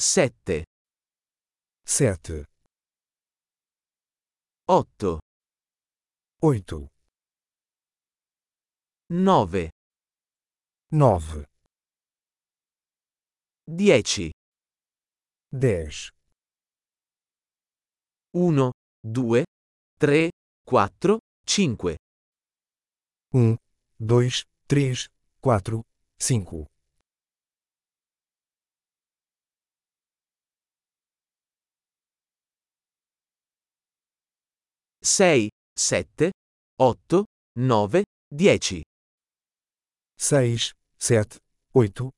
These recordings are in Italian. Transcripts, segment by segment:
7, 7, 8, 8, 9, 9, 10, 10, 1, 2, 3, 4, 5, 1, 2, 3, 4, 5, 6, 7, 8, 9, 10, 6, 7, 8,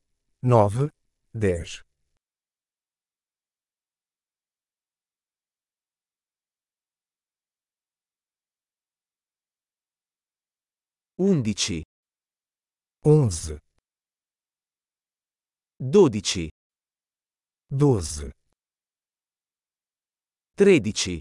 9, 10, 11, 11, 12, 12, 13,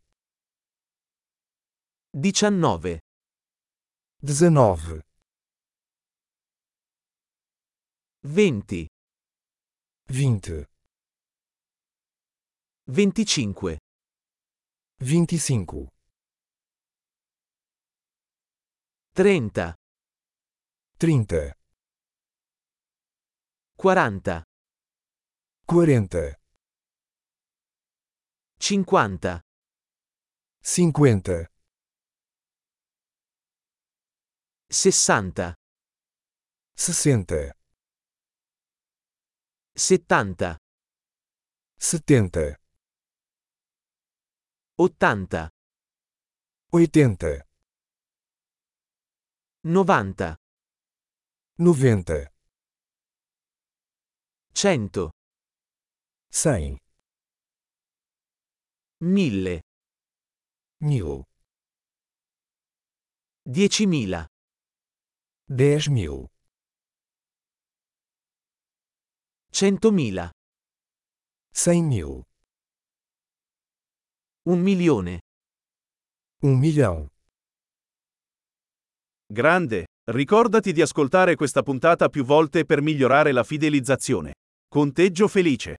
19, 19, 20, 20, 25, 25, 30, 30, 40, 40, 50, 50, 60, 60, 70, 70, 80, 80, 90, 90, 100, 100, 1000, 1000, 10.000, 10.000, 100.000, 100.000, un milione. um milhão. Grande, ricordati di ascoltare questa puntata più volte per migliorare la fidelizzazione. Conteggio felice.